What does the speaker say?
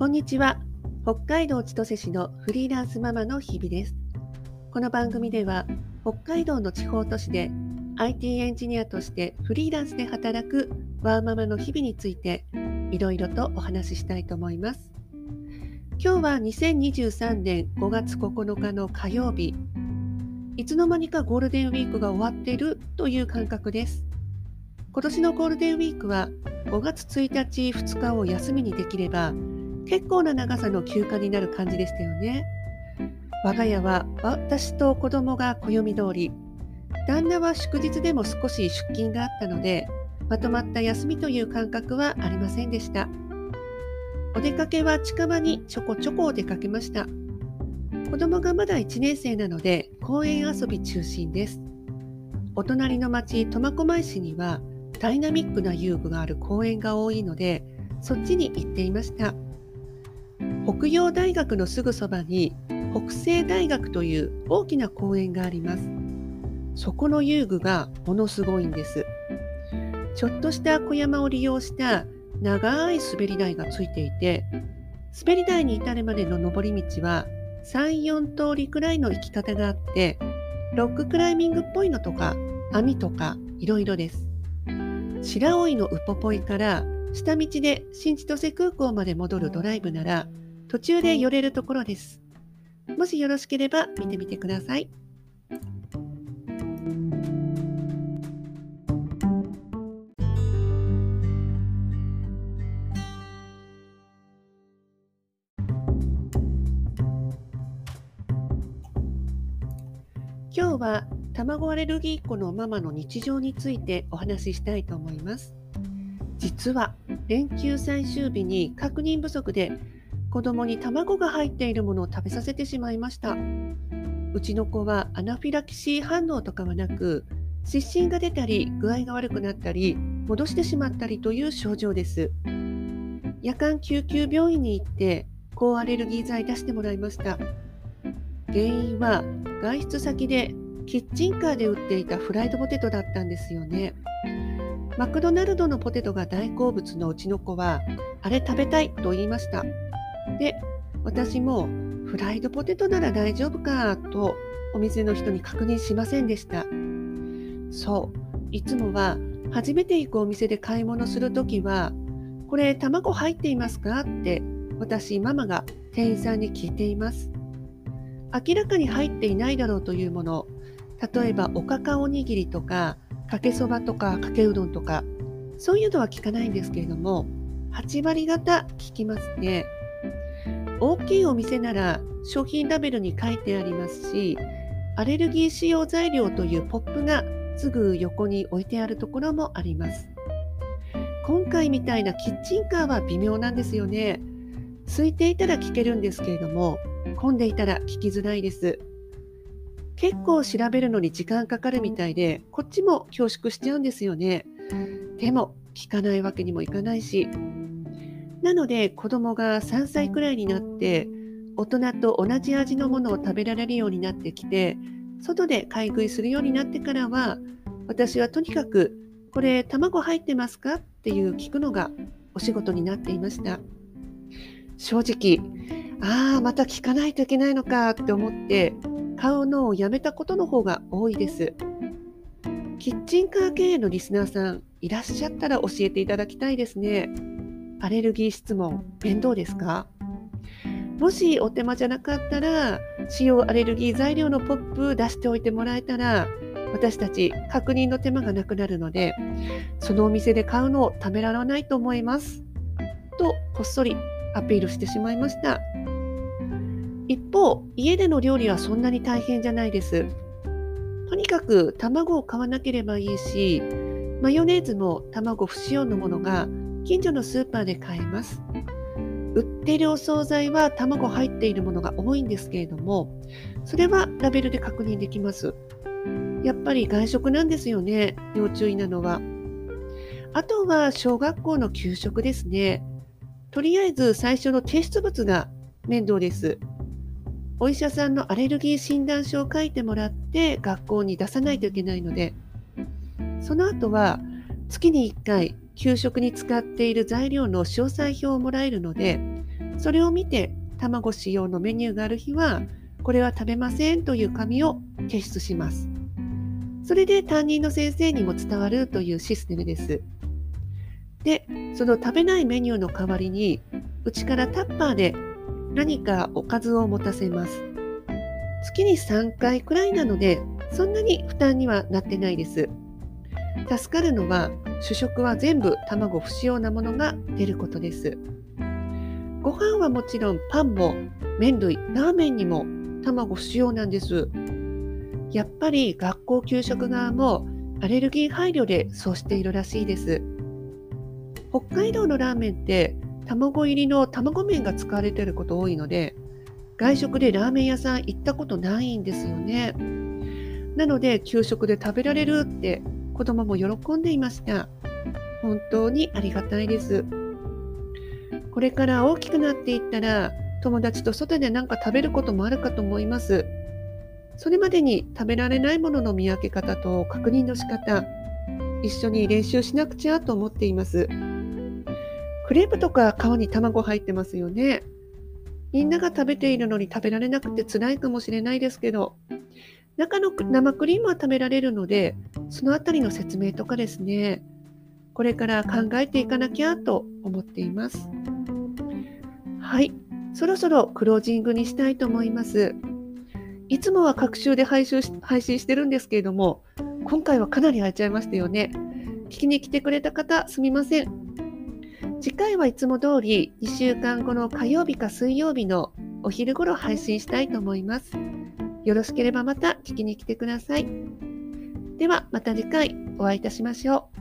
こんにちは。北海道千歳市のフリーランスママの日々です。この番組では、北海道の地方都市で IT エンジニアとしてフリーランスで働くワーママの日々についていろいろとお話ししたいと思います。今日は2023年5月9日の火曜日。いつの間にかゴールデンウィークが終わっているという感覚です。今年のゴールデンウィークは5月1日、2日を休みにできれば結構な長さの休暇になる感じでしたよね。我が家は私と子供が暦通り、旦那は祝日でも少し出勤があったので、まとまった休みという感覚はありませんでした。お出かけは近場にちょこちょこお出かけました。子供がまだ1年生なので公園遊び中心です。お隣の町苫小牧市にはダイナミックな遊具がある公園が多いのでそっちに行っていました。北洋大学のすぐそばに北西大学という大きな公園があります。そこの遊具がものすごいんです。ちょっとした小山を利用した長い滑り台がついていて、滑り台に至るまでの登り道は3、4通りくらいの行き方があって、ロッククライミングっぽいのとか網とかいろいろです。白老のウポポイから下道で新千歳空港まで戻るドライブなら途中で寄れるところです。もしよろしければ見てみてください。今日は卵アレルギー子のママの日常についてお話ししたいと思います。実は連休最終日に確認不足で子供に卵が入っているものを食べさせてしまいました。うちの子はアナフィラキシー反応とかはなく、湿疹が出たり、具合が悪くなったり、戻してしまったりという症状です。夜間救急病院に行って、抗アレルギー剤出してもらいました。原因は外出先でキッチンカーで売っていたフライドポテトだったんですよね。マクドナルドのポテトが大好物のうちの子は、あれ食べたいと言いました。で、私もフライドポテトなら大丈夫かとお店の人に確認しませんでした。そう、いつもは初めて行くお店で買い物するときは、これ卵入っていますかって私、ママが店員さんに聞いています。明らかに入っていないだろうというもの、例えばおかかおにぎりとか、かけそばとかかけうどんとか、そういうのは聞かないんですけれども、8割方聞きますね。大きいお店なら商品ラベルに書いてありますし、アレルギー使用材料というポップがすぐ横に置いてあるところもあります。今回みたいなキッチンカーは微妙なんですよね。空いていたら聞けるんですけれども、混んでいたら聞きづらいです。結構調べるのに時間かかるみたいで、こっちも恐縮しちゃうんですよね。でも、聞かないわけにもいかないし、なので子供が3歳くらいになって大人と同じ味のものを食べられるようになってきて外で買い食いするようになってからは私はとにかくこれ卵入ってますか？っていう聞くのがお仕事になっていました。正直ああまた聞かないといけないのかって思って買うのをやめたことの方が多いです。キッチンカー経営のリスナーさんいらっしゃったら教えていただきたいですね。アレルギー質問、面倒ですか？もしお手間じゃなかったら、使用アレルギー材料のポップ出しておいてもらえたら、私たち確認の手間がなくなるので、そのお店で買うのをためらわないと思います。と、こっそりアピールしてしまいました。一方、家での料理はそんなに大変じゃないです。とにかく卵を買わなければいいし、マヨネーズも卵不使用のものが近所のスーパーで買えます。売っているお惣菜は卵入っているものが多いんですけれども、それはラベルで確認できます。やっぱり外食なんですよね、要注意なのは。あとは小学校の給食ですね。とりあえず最初の提出物が面倒です。お医者さんのアレルギー診断書を書いてもらって学校に出さないといけないので、その後は月に1回給食に使っている材料の詳細表をもらえるので、それを見て卵使用のメニューがある日はこれは食べませんという紙を提出します。それで担任の先生にも伝わるというシステムです。で、その食べないメニューの代わりにうちからタッパーで何かおかずを持たせます。月に3回くらいなのでそんなに負担にはなってないです。助かるのは主食は全部卵不使用なものが出ることです。ご飯はもちろんパンも麺類、ラーメンにも卵不使用なんです。やっぱり学校給食側もアレルギー配慮でそうしているらしいです。北海道のラーメンって卵入りの卵麺が使われていること多いので外食でラーメン屋さん行ったことないんですよね。なので給食で食べられるって子供も喜んでいました。本当にありがたいです。これから大きくなっていったら友達と外で何か食べることもあるかと思います。それまでに食べられないものの見分け方と確認の仕方、一緒に練習しなくちゃと思っています。クレープとか皮に卵入ってますよね。みんなが食べているのに食べられなくて辛いかもしれないですけど、中の生クリームは食べられるので、そのあたりの説明とかですね、これから考えていかなきゃと思っています。はい、そろそろクロージングにしたいと思います。いつもは各週で配信配信してるんですけれども、今回はかなり空いちゃいましたよね。聞きに来てくれた方、すみません。次回はいつも通り2週間後の火曜日か水曜日のお昼頃配信したいと思います。よろしければまた聞きに来てください。ではまた次回お会いいたしましょう。